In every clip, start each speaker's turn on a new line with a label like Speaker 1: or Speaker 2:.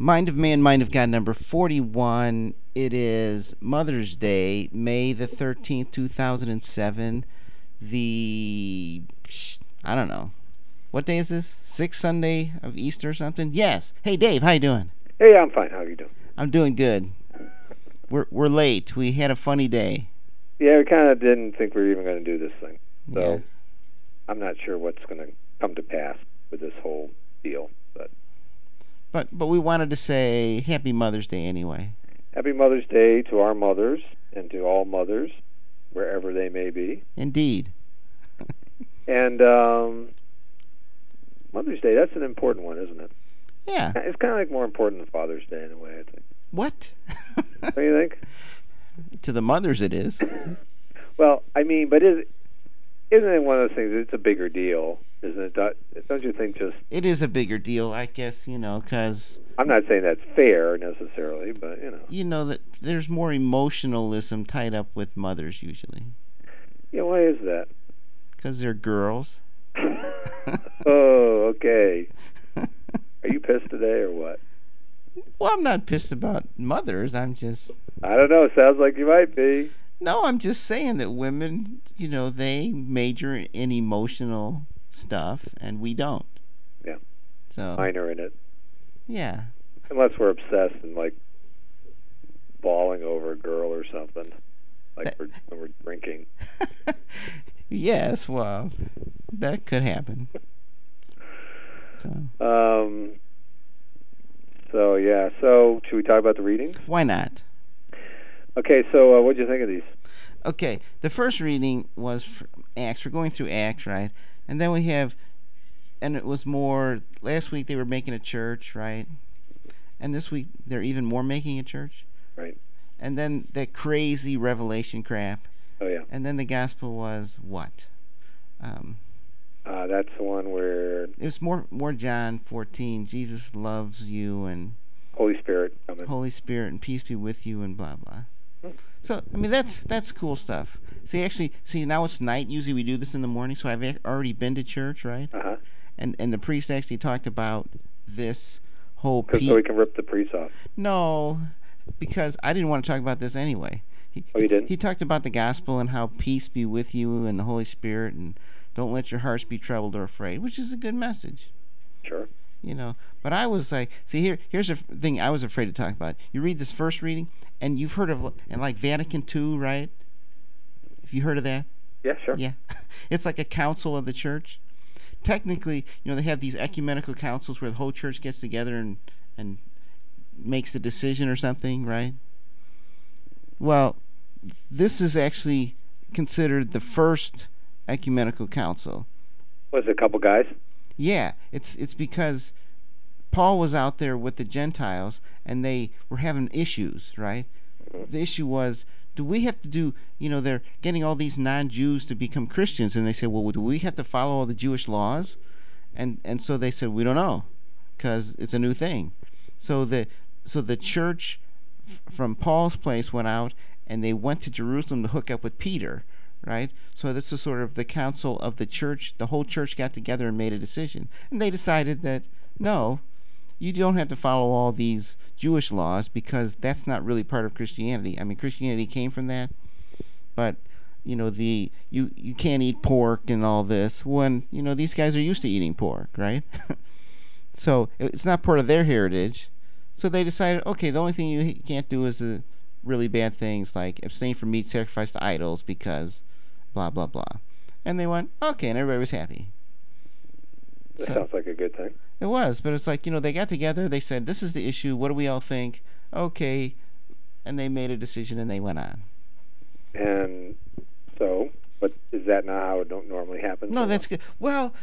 Speaker 1: Mind of Man, Mind of God, number 41. It is Mother's Day, May the 13th, 2007. The. I don't know. What day is this? Sixth Sunday of Easter or something? Yes. Hey, Dave, how you doing?
Speaker 2: Hey, I'm fine. How are you doing?
Speaker 1: I'm doing good. We're we're late. We had a funny day.
Speaker 2: Yeah, we kind of didn't think we were even going to do this thing. So
Speaker 1: Yeah.
Speaker 2: I'm not sure what's going to come to pass with this whole deal. But
Speaker 1: But but we wanted to say Happy Mother's Day anyway.
Speaker 2: happy Mother's Day to our mothers and to all mothers, wherever they may be.
Speaker 1: Indeed.
Speaker 2: And um, Mother's Day, that's an important one, isn't it?
Speaker 1: Yeah.
Speaker 2: It's kind of like more important than Father's Day in a way, I think.
Speaker 1: What?
Speaker 2: What do you think?
Speaker 1: to the mothers it is.
Speaker 2: Well, I mean, but is, isn't it one of those things? It's a bigger deal, isn't it? Don't- you think? Just
Speaker 1: It is a bigger deal, I guess, you know, cuz
Speaker 2: I'm not saying that's fair necessarily, but you know,
Speaker 1: you know that there's more emotionalism tied up with mothers usually
Speaker 2: yeah. Why is that?
Speaker 1: cuz they're girls.
Speaker 2: oh, okay. Are you pissed today or what?
Speaker 1: Well, I'm not pissed about mothers. I'm just
Speaker 2: I don't know. It sounds like you might be.
Speaker 1: No, I'm just saying that women, you know, they major in emotional stuff and we don't.
Speaker 2: Yeah.
Speaker 1: So,
Speaker 2: Minor in it,
Speaker 1: yeah.
Speaker 2: unless we're obsessed and like bawling over a girl or something, like we're, when we're drinking.
Speaker 1: yes, well, that could happen. So,
Speaker 2: Um. So yeah. So should we talk about the readings?
Speaker 1: why not?
Speaker 2: Okay. So uh, what do you think of these?
Speaker 1: Okay, the first reading was Acts. We're going through Acts, right? And then we have, and it was more. Last week they were making a church, right? And this week they're even more making a church.
Speaker 2: Right.
Speaker 1: And then that crazy revelation crap.
Speaker 2: Oh yeah.
Speaker 1: And then the gospel was what? Um,
Speaker 2: Uh, that's the one where
Speaker 1: it was more more John 14. Jesus loves you and
Speaker 2: Holy Spirit coming.
Speaker 1: Holy Spirit and peace be with you and blah blah. So I mean that's that's cool stuff. See actually see now it's night. Usually we do this in the morning. So I've already been to church, right?
Speaker 2: Uh huh.
Speaker 1: And and the priest actually talked about this whole pe-
Speaker 2: so we can rip the priest off.
Speaker 1: no, because I didn't want to talk about this anyway. He,
Speaker 2: Oh, you didn't?
Speaker 1: He talked about the gospel and how peace be with you and the Holy Spirit and don't let your hearts be troubled or afraid, which is a good message,
Speaker 2: Sure.
Speaker 1: You know. But I was like, see here, here's a thing I was afraid to talk about. You read this first reading, and you've heard of and like Vatican II, right? Have you heard of that?
Speaker 2: Yeah. Sure.
Speaker 1: Yeah, it's like a council of the church. Technically, you know, they have these ecumenical councils where the whole church gets together and and makes a decision or something, right? Well, this is actually considered the first ecumenical council.
Speaker 2: Was it a couple guys?
Speaker 1: Yeah, it's it's because Paul was out there with the Gentiles and they were having issues, right? The issue was do we have to do, you know, they're getting all these non-Jews to become Christians and they said, "Well, do we have to follow all the Jewish laws?" And and so they said, "We don't know cuz it's a new thing." So the so the church f- from Paul's place went out and they went to Jerusalem to hook up with Peter, right? So this was sort of the council of the church. The whole church got together and made a decision, and they decided that no, you don't have to follow all these Jewish laws because that's not really part of Christianity. I mean, Christianity came from that, but you know the you you can't eat pork and all this when you know these guys are used to eating pork, right? so it's not part of their heritage. So they decided, okay, the only thing you can't do is uh, really bad things like abstain from meat sacrificed to idols because blah blah blah. And they went, okay, and everybody was happy.
Speaker 2: That
Speaker 1: So-
Speaker 2: sounds like a good thing.
Speaker 1: It was, but it's like, you know, they got together, they said, this is the issue, what do we all think? Okay, and they made a decision and they went on.
Speaker 2: And so, but is that not how it don't normally happen?
Speaker 1: No, that's good. Well,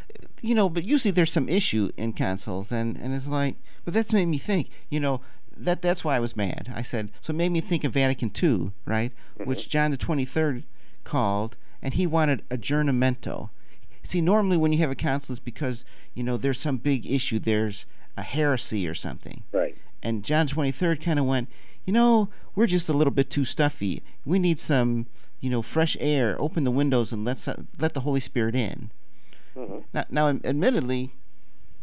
Speaker 1: you know, but usually there's some issue in consoles, and and it's like, but that's made me think. You know, that that's why I was mad. I said so. It made me think of Vatican II, right? Mm-hmm. Which John the Twenty Third called, and he wanted aggiornamento. See, normally when you have a council, it's because you know there's some big issue. There's a heresy or something.
Speaker 2: Right.
Speaker 1: And John 23rd kind of went, you know, we're just a little bit too stuffy. We need some, you know, fresh air. Open the windows and let let the Holy Spirit in.
Speaker 2: Mm-hmm.
Speaker 1: Now, now, admittedly,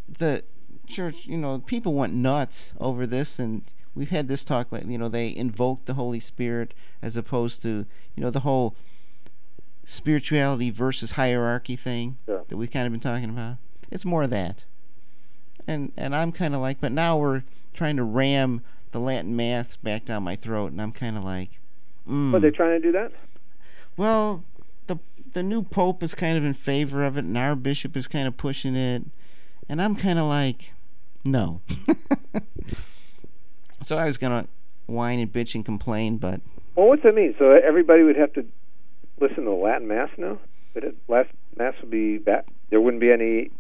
Speaker 1: the church, you know, people went nuts over this, and we've had this talk. Like, you know, they invoked the Holy Spirit as opposed to, you know, the whole spirituality versus hierarchy thing
Speaker 2: Yeah.
Speaker 1: that we've kind of been talking about. It's more of that. And and I'm kind of like, but now we're trying to ram the Latin mass back down my throat, and I'm kind of like, mm.
Speaker 2: They're trying to do that.
Speaker 1: Well, the the new pope is kind of in favor of it, and our bishop is kind of pushing it, and I'm kind of like, no. so I was gonna whine and bitch and complain, but
Speaker 2: Well, what's that mean? So everybody would have to listen to the Latin Mass now? That it, last Mass would be back. There wouldn't be any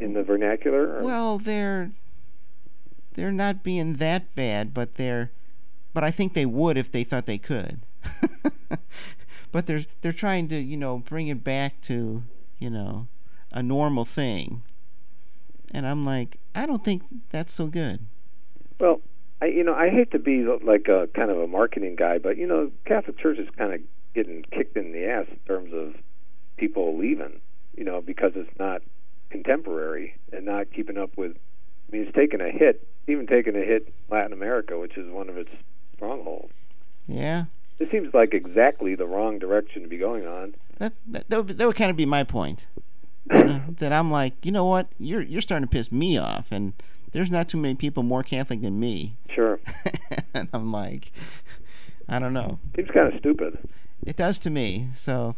Speaker 2: in the vernacular. Or?
Speaker 1: well, they're they're not being that bad, but they're, but I think they would if they thought they could. but they're they're trying to you know bring it back to you know a normal thing, and I'm like, I don't think that's so good.
Speaker 2: Well, I you know I hate to be like a kind of a marketing guy, but you know Catholic Church is kind of getting kicked in the ass in terms of people leaving. You know because it's not contemporary and not keeping up with. I mean, it's taken a hit, even taken a hit in Latin America, which is one of its strongholds.
Speaker 1: Yeah,
Speaker 2: It seems like exactly the wrong direction to be going on.
Speaker 1: that that, that, would, that would kind of be my point. You know, that I'm like, you know what, you're you're starting to piss me off, and there's not too many people more Catholic than me,
Speaker 2: Sure,
Speaker 1: and I'm like, I don't know.
Speaker 2: seems kind of stupid,
Speaker 1: It does to me. So,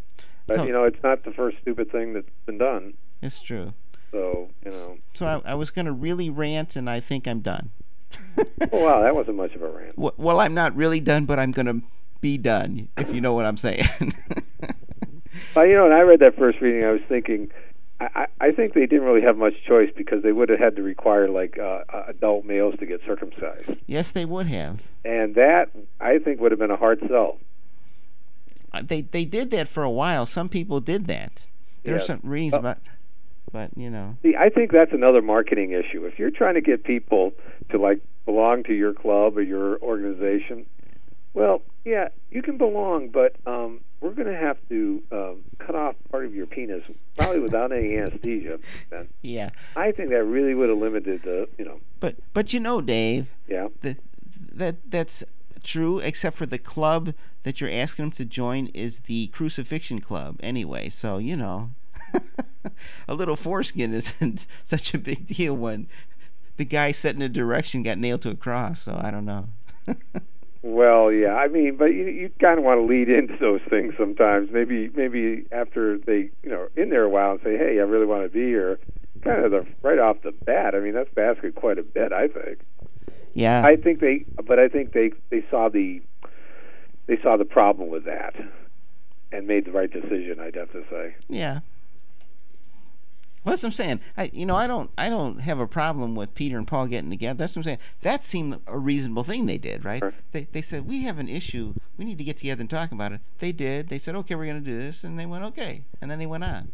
Speaker 2: but
Speaker 1: so
Speaker 2: you know it's not the first stupid thing that's been done.
Speaker 1: it's true.
Speaker 2: So you know,
Speaker 1: So I, I was gonna really rant, and I think I'm done.
Speaker 2: oh wow, that wasn't much of a rant.
Speaker 1: Well, well, I'm not really done, but I'm gonna be done, if you know what I'm saying.
Speaker 2: Well, you know, when I read that first reading, I was thinking, I, I I think they didn't really have much choice because they would have had to require like uh, uh, adult males to get circumcised,
Speaker 1: yes, they would have.
Speaker 2: and that I think would have been a hard sell.
Speaker 1: Uh, They they did that for a while. Some people did that. There are
Speaker 2: Yeah.
Speaker 1: some readings
Speaker 2: Well-
Speaker 1: about, but you know,
Speaker 2: See, I think that's another marketing issue. If you're trying to get people to like belong to your club or your organization, well, yeah, you can belong, but um, we're going to have to um, cut off part of your penis, probably without any anesthesia. Then
Speaker 1: yeah.
Speaker 2: I think that really would have limited the, you know,
Speaker 1: But but you know, Dave,
Speaker 2: yeah.
Speaker 1: that that that's true. Except for the club that you're asking them to join is the Crucifixion Club anyway. So you know, a little foreskin isn't such a big deal when the guy setting the direction got nailed to a cross. So I don't know.
Speaker 2: Well, yeah, I mean, but you you kind of want to lead into those things sometimes. Maybe maybe after they you know in there a while and say, hey, I really want to be here. Kind of the right off the bat. I mean, that's asking quite a bit. I think.
Speaker 1: yeah.
Speaker 2: I think they, but I think they they saw the they saw the problem with that and made the right decision. I'd have to say.
Speaker 1: Yeah. Well, that's what I'm saying. I, you know, I don't, I don't have a problem with Peter and Paul getting together. That's what I'm saying. That seemed a reasonable thing they did, right?
Speaker 2: Sure.
Speaker 1: They, they said we have an issue. We need to get together and talk about it. They did. They said, okay, we're going to do this, and they went, okay, and then they went on.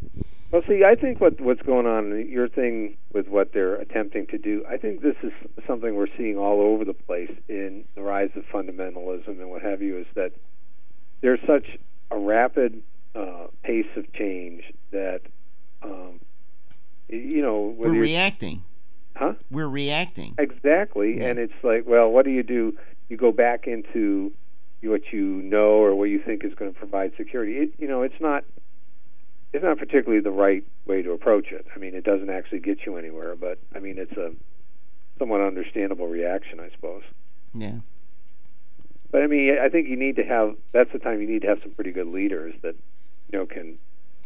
Speaker 2: Well, see, I think what what's going on, your thing with what they're attempting to do, I think this is something we're seeing all over the place in the rise of fundamentalism and what have you. Is that there's such a rapid uh, pace of change that, um, you know,
Speaker 1: We're reacting.
Speaker 2: huh?
Speaker 1: We're reacting.
Speaker 2: Exactly, and it's like, well, what do you do? You go back into what you know or what you think is going to provide security. It, you know, it's not. It's not particularly the right way to approach it. I mean, it doesn't actually get you anywhere, but I mean, it's a somewhat understandable reaction, I suppose.
Speaker 1: Yeah.
Speaker 2: But I mean, I think you need to have. That's the time you need to have some pretty good leaders that you know can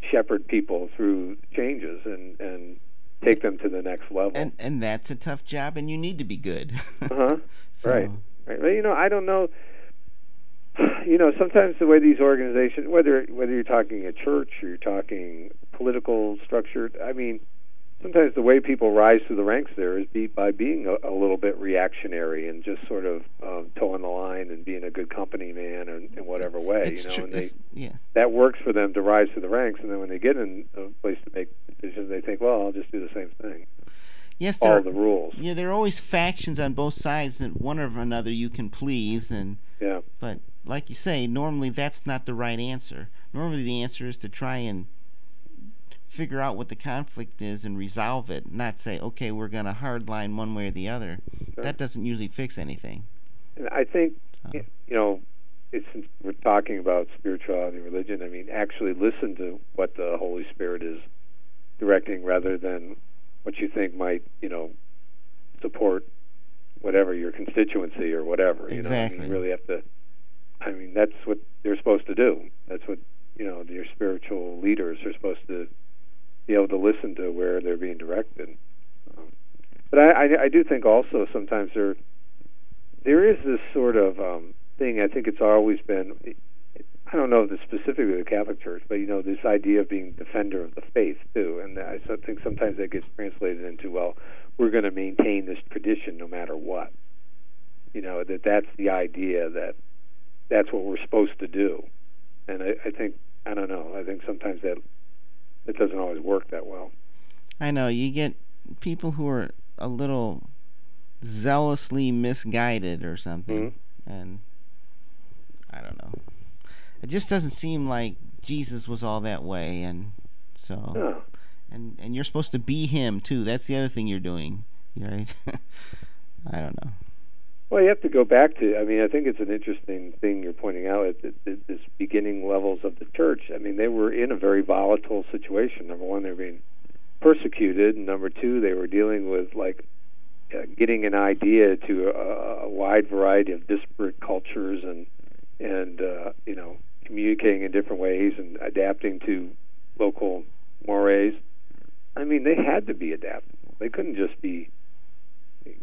Speaker 2: shepherd people through changes and and take them to the next level.
Speaker 1: And and that's a tough job, and you need to be good.
Speaker 2: uh-huh.
Speaker 1: so,
Speaker 2: right. Right. Well, you know, I don't know. You know, sometimes the way these organizations, whether whether you're talking a church or you're talking political structure, I mean, sometimes the way people rise through the ranks there is be, by being a, a little bit reactionary and just sort of um, toeing the line and being a good company man in, in whatever way.
Speaker 1: It's
Speaker 2: you know,
Speaker 1: true.
Speaker 2: and they
Speaker 1: yeah.
Speaker 2: that works for them to rise through the ranks, and then when they get in a place to make decisions, they think, well, I'll just do the same thing,
Speaker 1: Yes, Are,
Speaker 2: the rules.
Speaker 1: yeah, there are always factions on both sides that one or another you can please, and
Speaker 2: Yeah.
Speaker 1: But like you say, normally that's not the right answer. Normally the answer is to try and figure out what the conflict is and resolve it, not say, okay, we're going to hardline one way or the other.
Speaker 2: Sure.
Speaker 1: That doesn't usually fix anything.
Speaker 2: And I think,
Speaker 1: Oh.
Speaker 2: you know, it's, since we're talking about spirituality and religion, I mean, actually listen to what the Holy Spirit is directing rather than what you think might, you know, support whatever your constituency or whatever. You know, I
Speaker 1: Exactly.
Speaker 2: mean, you really have to. I mean, that's what they're supposed to do. That's what you know your spiritual leaders are supposed to be able to listen to where they're being directed. Um, but I, I, I do think also sometimes there there is this sort of um, thing. I think it's always been. I don't know it's specifically the Catholic Church, but you know this idea of being defender of the faith too, and I think sometimes that gets translated into well, we're going to maintain this tradition no matter what. You know that that's the idea that that's what we're supposed to do, and I, I think I don't know. I think sometimes that it doesn't always work that well.
Speaker 1: I know you get people who are a little zealously misguided or something, mm-hmm. and I don't know. It just doesn't seem like Jesus was all that way, and so
Speaker 2: No.
Speaker 1: and and you're supposed to be him too. That's the other thing you're doing, right? I don't know.
Speaker 2: Well, you have to go back to. I mean, I think it's an interesting thing you're pointing out at, this beginning levels of the church. I mean, they were in a very volatile situation. Number one, they were being persecuted, and number two, they were dealing with like uh, getting an idea to a, a wide variety of disparate cultures and and uh, you know communicating in different ways and adapting to local mores. I mean, they had to be adaptable. They couldn't just be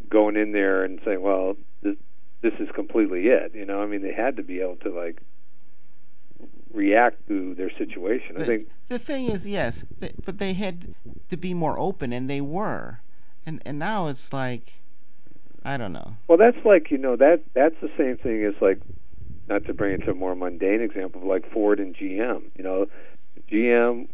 Speaker 2: going in there and saying, "Well, this this is completely it." You know, I mean, they had to be able to like react to their situation. I
Speaker 1: The-
Speaker 2: think
Speaker 1: The thing is, yes, th- but they had to be more open, and they were, and and now it's like, I don't know.
Speaker 2: Well, that's like you know that that's the same thing as like not to bring it to a more mundane example, like Ford and GM. You know, GM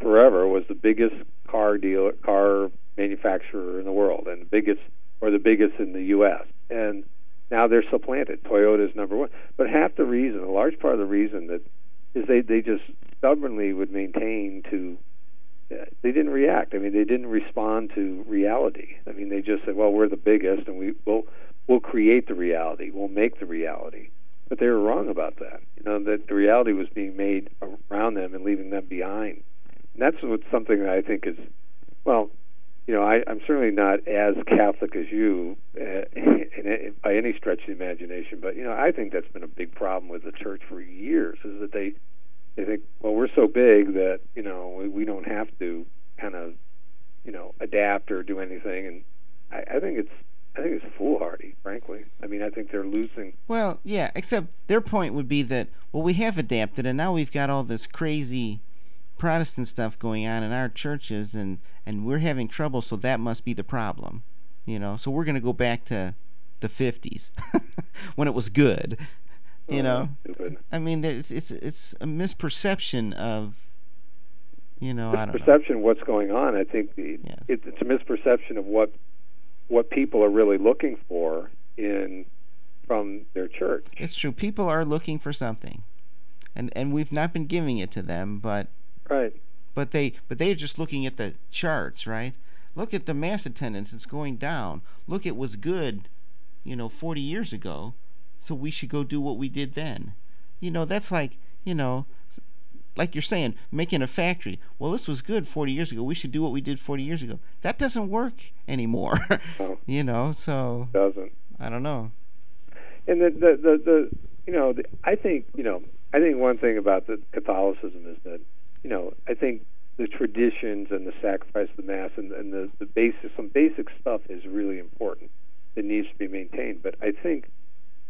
Speaker 2: forever was the biggest car dealer, car manufacturer in the world, and the biggest or the biggest in the U.S. And now they're supplanted. Toyota's number one. But half the reason, a large part of the reason that is they they just stubbornly would maintain to uh, they didn't react. I mean, they didn't respond to reality. I mean, they just said, "Well, we're the biggest, and we will we'll create the reality. We'll make the reality." But they were wrong about that. You know, that the reality was being made around them and leaving them behind. And that's what something that I think is, well, you know, I, I'm certainly not as Catholic as you uh, by any stretch of the imagination, but you know, I think that's been a big problem with the church for years. Is that they they think, well, we're so big that you know we, we don't have to kind of you know adapt or do anything, and I, I think it's I think it's foolhardy, frankly. I mean, I think they're losing.
Speaker 1: Well, yeah, except their point would be that well, we have adapted, and now we've got all this crazy Protestant stuff going on in our churches, and and we're having trouble, so that must be the problem, you know. So we're going to go back to the '50s when it was good, you
Speaker 2: Oh,
Speaker 1: know.
Speaker 2: stupid.
Speaker 1: I mean, there's it's it's a misperception of, you know, I don't know.
Speaker 2: Perception of what's going on. I think the,
Speaker 1: Yes.
Speaker 2: it, it's a misperception of what what people are really looking for in from their church.
Speaker 1: It's true. People are looking for something, and and we've not been giving it to them, but
Speaker 2: Right.
Speaker 1: but they but they're just looking at the charts, right? Look at the mass attendance; it's going down. Look, it was good, you know, 40 years ago, so we should go do what we did then. You know, that's like you know, like you're saying, making a factory. Well, this was good 40 years ago. We should do what we did 40 years ago. That doesn't work anymore.
Speaker 2: No.
Speaker 1: you know, so
Speaker 2: Doesn't.
Speaker 1: I don't know.
Speaker 2: And the the the, the you know the, I think you know I think one thing about the Catholicism is that you know I think the traditions and the sacrifice of the mass and, and the the basic some basic stuff is really important. It needs to be maintained, but I think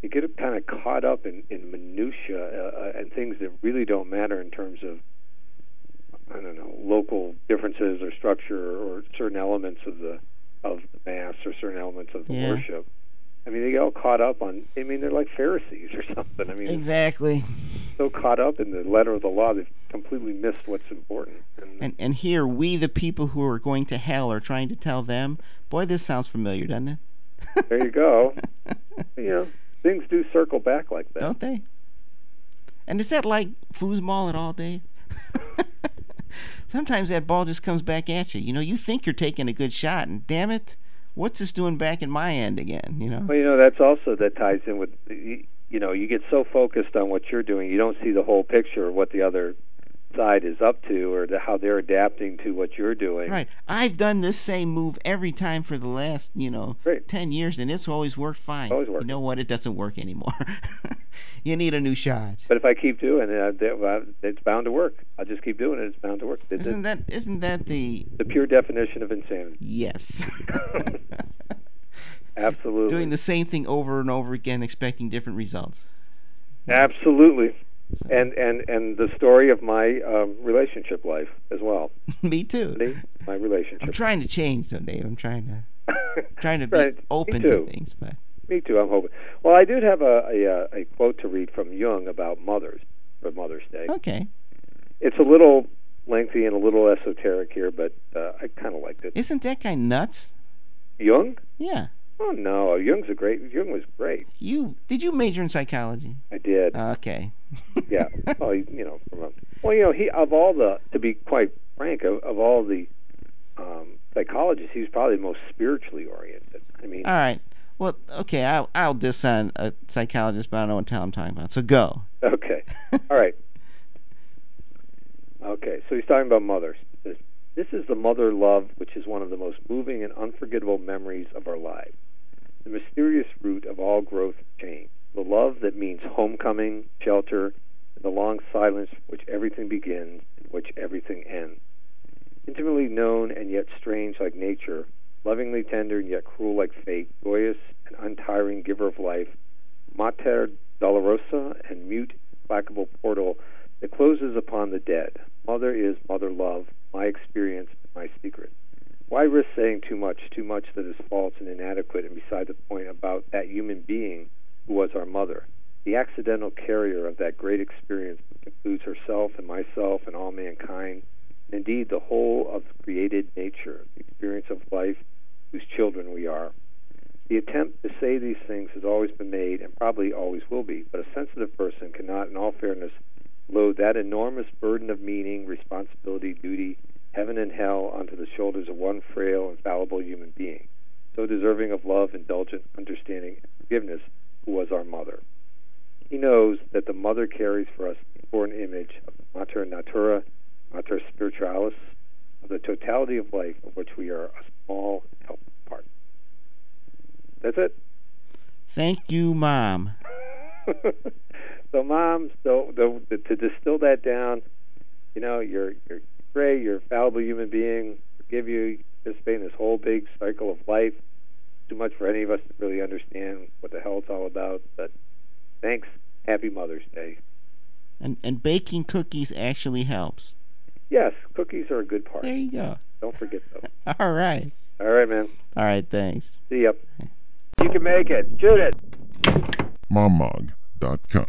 Speaker 2: you get kind of caught up in in minutia uh, uh, and things that really don't matter in terms of I don't know local differences or structure or certain elements of the of the mass or certain elements of the
Speaker 1: Yeah.
Speaker 2: worship. I mean, they get all caught up on. I mean, they're like Pharisees or something. I mean,
Speaker 1: Exactly.
Speaker 2: so caught up in the letter of the law they've completely missed what's important. And,
Speaker 1: And and here we the people who are going to hell are trying to tell them, boy, this sounds familiar, doesn't it?
Speaker 2: there you go. you know, things do circle back like that.
Speaker 1: Don't they? And is that like foosball at all, Dave? sometimes that ball just comes back at you. You know, you think you're taking a good shot, and damn it, what's this doing back in my end again? You know.
Speaker 2: Well, you know that's also that ties in with you, you know you get so focused on what you're doing, you don't see the whole picture of what the other side is up to or the, how they're adapting to what you're doing.
Speaker 1: Right. I've done this same move every time for the last, you know,
Speaker 2: Great.
Speaker 1: 10 years and it's always worked fine.
Speaker 2: Always worked.
Speaker 1: You know what? It doesn't work anymore. you need a new shot.
Speaker 2: But if I keep doing it, it's bound to work. I'll just keep doing it. It's bound to work. It's
Speaker 1: Isn't that isn't that the
Speaker 2: the pure definition of insanity.
Speaker 1: yes.
Speaker 2: Absolutely.
Speaker 1: Doing the same thing over and over again expecting different results.
Speaker 2: Absolutely. And and and the story of my um, relationship life as well.
Speaker 1: Me too.
Speaker 2: See? My relationship.
Speaker 1: I'm trying to change though, Dave. I'm trying to trying to be
Speaker 2: Right.
Speaker 1: Open to things, but
Speaker 2: Me too. I'm hoping. Well, I did have a, a uh, a quote to read from Jung about mothers for Mother's Day.
Speaker 1: okay.
Speaker 2: It's a little lengthy and a little esoteric here, but uh, I kind of liked it.
Speaker 1: Isn't that guy nuts?
Speaker 2: Jung?
Speaker 1: Yeah.
Speaker 2: Oh no, Jung's a great. Jung was great.
Speaker 1: You did you major in psychology?
Speaker 2: I did.
Speaker 1: Okay.
Speaker 2: Yeah. Well, he- you know, from a, well, you know, he of all the, to be quite frank, of, of all the um, psychologists, he's probably the most spiritually oriented. I mean,
Speaker 1: All right. Well, okay. I'll I'll diss on a psychologist, but I don't know what hell I'm talking about. So go.
Speaker 2: Okay. All right. Okay. So he's talking about mothers. This, this is the mother love, which is one of the most moving and unforgettable memories of our lives. The mysterious root of all growth and change. The love that means homecoming, shelter, and the long silence which everything begins and which everything ends. Intimately known and yet strange like nature, lovingly tender and yet cruel like fate, joyous and untiring giver of life, Mater Dolorosa and mute, implacable portal that closes upon the dead. Mother is mother love, my experience, my secret. Why risk saying too much, too much that is false and inadequate and beside the point about that human being who was our mother, the accidental carrier of that great experience which includes herself and myself and all mankind, and indeed the whole of created nature, the experience of life whose children we are. The attempt to say these things has always been made and probably always will be, but a sensitive person cannot, in all fairness, load that enormous burden of meaning, responsibility, duty, heaven and hell onto the shoulders of one frail and fallible human being, so deserving of love, indulgence, understanding, and forgiveness, was our mother. He knows that the mother carries for us the important image of the mater natura, mater spiritualis, of the totality of life of which we are a small and helpless part. That's it.
Speaker 1: Thank you, mom.
Speaker 2: so, mom, so the, to distill that down, you know, you're you're great. You're a fallible human being. Forgive you. Participate in this whole big cycle of life. Too much for any of us to really understand what the hell it's all about. But thanks. Happy Mother's Day.
Speaker 1: And and baking cookies actually helps.
Speaker 2: Yes, cookies are a good part.
Speaker 1: There you go.
Speaker 2: Don't forget those.
Speaker 1: All right.
Speaker 2: All right, man.
Speaker 1: All right. Thanks.
Speaker 2: See ya. You can make it. Shoot it.
Speaker 3: mommog.com.